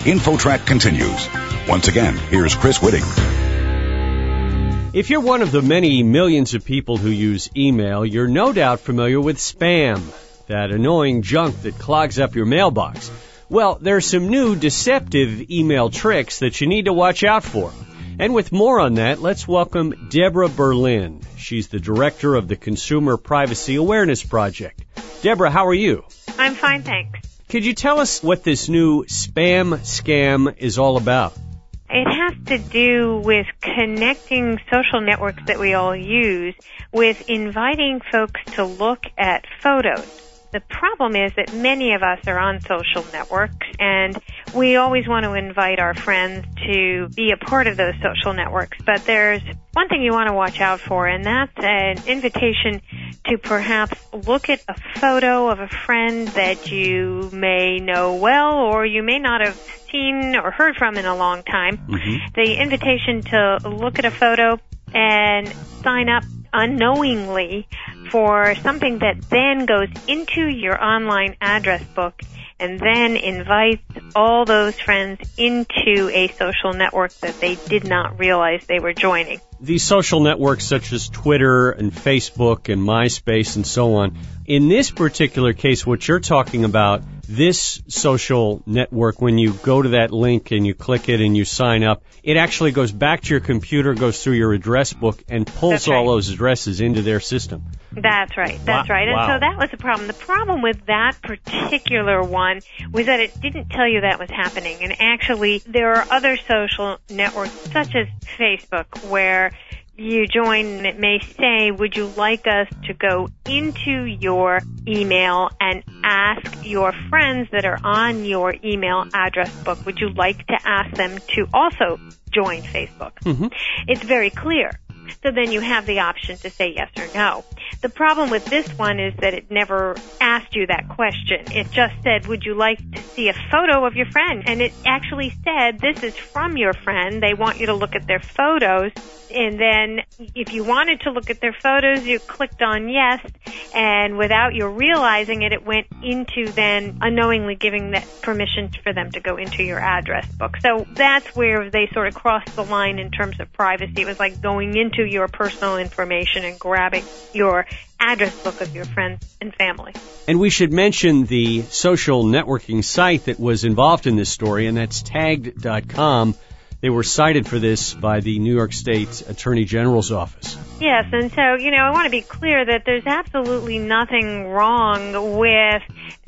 InfoTrak continues. Once again, here's Chris Whitting. If you're one of the many millions of people who use email, you're no doubt familiar with spam, that annoying junk that clogs up your mailbox. Well, there are some new deceptive email tricks that you need to watch out for. And with more on that, let's welcome Deborah Berlyn. She's the director of the Consumer Privacy Awareness Project. Deborah, how are you? I'm fine, thanks. Could you tell us what this new spam scam is all about? It has to do with connecting social networks that we all use with inviting folks to look at photos. The problem is that many of us are on social networks and we always want to invite our friends to be a part of those social networks. But there's one thing you want to watch out for and that's an invitation to perhaps look at a photo of a friend that you may know well or you may not have seen or heard from in a long time. Mm-hmm. The invitation to look at a photo and sign up unknowingly for something that then goes into your online address book and then invites all those friends into a social network that they did not realize they were joining. These social networks such as Twitter and Facebook and MySpace and so on. In this particular case, what you're talking about, this social network, when you go to that link and you click it and you sign up, it actually goes back to your computer, goes through your address book, and pulls right. all those addresses into their system. That's right. That's Wow. right. And Wow. so that was the problem. The problem with that particular one was that it didn't tell you that was happening. And actually, there are other social networks, such as Facebook, where you join and it may say, would you like us to go into your email and ask your friends that are on your email address book, would you like to ask them to also join Facebook? Mhm. It's very clear. So then you have the option to say yes or no. The problem with this one is that it never asked you that question. It just said, would you like to see a photo of your friend? And it actually said, this is from your friend. They want you to look at their photos. And then if you wanted to look at their photos, you clicked on yes. And without you realizing it, it went into then unknowingly giving that permission for them to go into your address book. So that's where they sort of crossed the line in terms of privacy. It was like going into your personal information and grabbing your address book of your friends and family. And we should mention the social networking site that was involved in this story, and that's tagged.com. They were cited for this by the New York State Attorney General's office. Yes, and so, you know, I want to be clear that there's absolutely nothing wrong with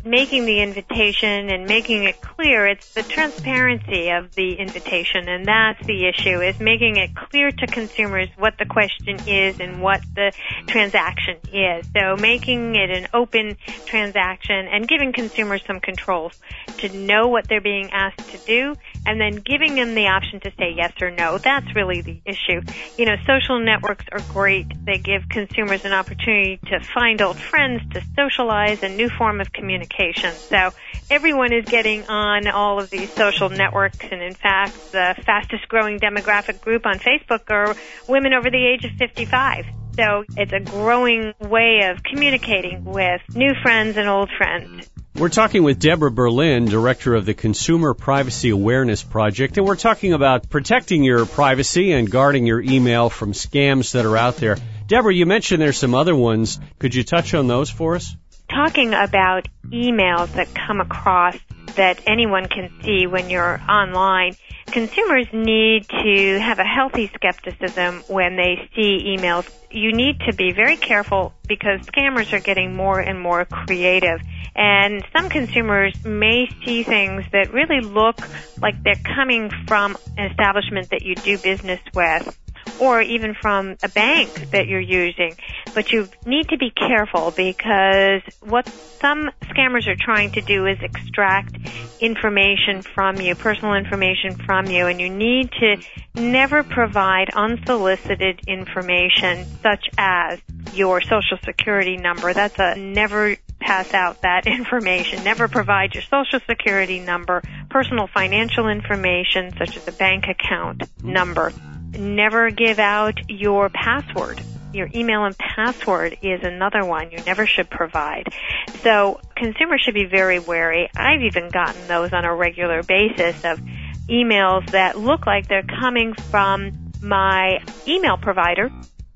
making the invitation and making it clear. It's the transparency of the invitation, and that's the issue, is making it clear to consumers what the question is and what the transaction is. So making it an open transaction and giving consumers some controls to know what they're being asked to do and then giving them the option to say yes or no. That's really the issue. You know, social networks are great. They give consumers an opportunity to find old friends, to socialize, a new form of communication. So everyone is getting on all of these social networks and in fact the fastest growing demographic group on Facebook are women over the age of 55. So it's a growing way of communicating with new friends and old friends. We're talking with Deborah Berlyn, director of the Consumer Privacy Awareness Project, and we're talking about protecting your privacy and guarding your email from scams that are out there. Deborah, you mentioned there's some other ones. Could you touch on those for us? talking about emails that come across that anyone can see when you're online, consumers need to have a healthy skepticism when they see emails. You need to be very careful because scammers are getting more and more creative. And some consumers may see things that really look like they're coming from an establishment that you do business with or even from a bank that you're using. But you need to be careful because what some scammers are trying to do is extract information from you, personal information from you, and you need to never provide unsolicited information such as your social security number. That's a never pass out that information. Never provide your social security number, personal financial information such as a bank account number never give out your password. Your email and password is another one you never should provide. So consumers should be very wary. I've even gotten those on a regular basis of emails that look like they're coming from my email provider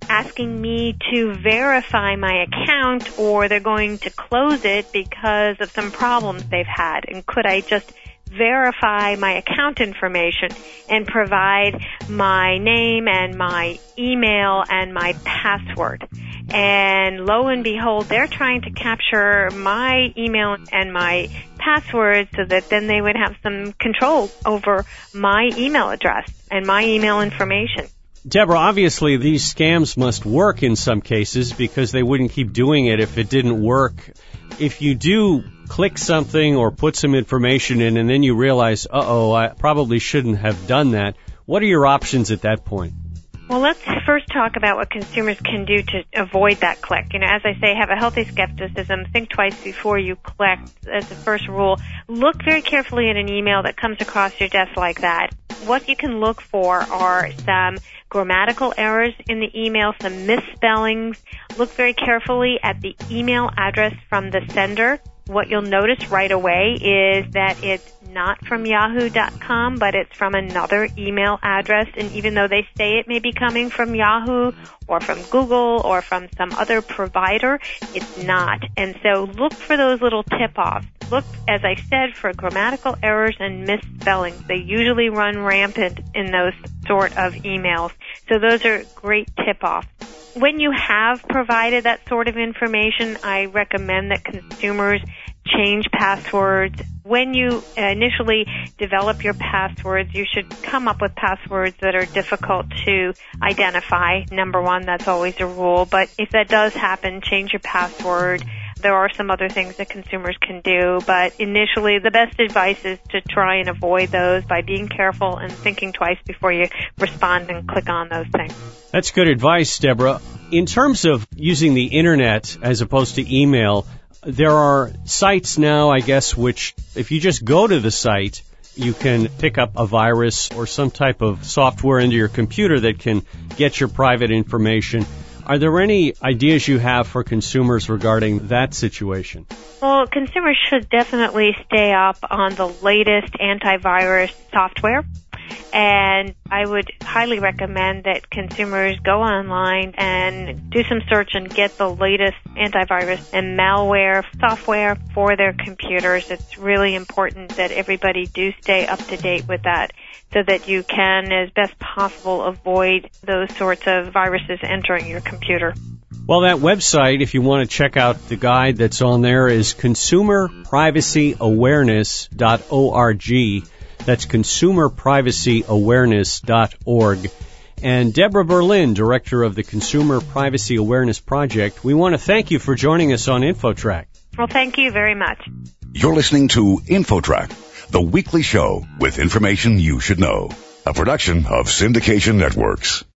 asking me to verify my account or they're going to close it because of some problems they've had. And could I just verify my account information and provide my name and my email and my password. And lo and behold, they're trying to capture my email and my password so that then they would have some control over my email address and my email information. Deborah, obviously these scams must work in some cases because they wouldn't keep doing it if it didn't work. If you do click something or put some information in and then you realize, uh oh, I probably shouldn't have done that, what are your options at that point? Well, let's first talk about what consumers can do to avoid that click. You know, as I say, have a healthy skepticism. Think twice before you click. As the first rule, look very carefully at an email that comes across your desk like that. What you can look for are some grammatical errors in the email, some misspellings. Look very carefully at the email address from the sender. What you'll notice right away is that it's not from yahoo.com, but it's from another email address. And even though they say it may be coming from Yahoo or from Google or from some other provider, it's not. And so look for those little tip-offs. Look, as I said, for grammatical errors and misspellings. They usually run rampant in those sort of emails. So those are great tip-offs when you have provided that sort of information, I recommend that consumers change passwords. When you initially develop your passwords, you should come up with passwords that are difficult to identify. Number one, that's always a rule. But if that does happen, change your password. There are some other things that consumers can do, but initially the best advice is to try and avoid those by being careful and thinking twice before you respond and click on those things. That's good advice, Deborah. In terms of using the internet as opposed to email, there are sites now, I guess, which if you just go to the site, you can pick up a virus or some type of software into your computer that can get your private information. Are there any ideas you have for consumers regarding that situation? Well, consumers should definitely stay up on the latest antivirus software. And I would highly recommend that consumers go online and do some search and get the latest antivirus and malware software for their computers. It's really important that everybody do stay up to date with that so that you can, as best possible, avoid those sorts of viruses entering your computer. Well, that website, if you want to check out the guide that's on there, is consumerprivacyawareness.org. That's consumerprivacyawareness.org. And Deborah Berlyn, Director of the Consumer Privacy Awareness Project, we want to thank you for joining us on InfoTrak. Well, thank you very much. You're listening to InfoTrak, the weekly show with information you should know. A production of Syndication Networks.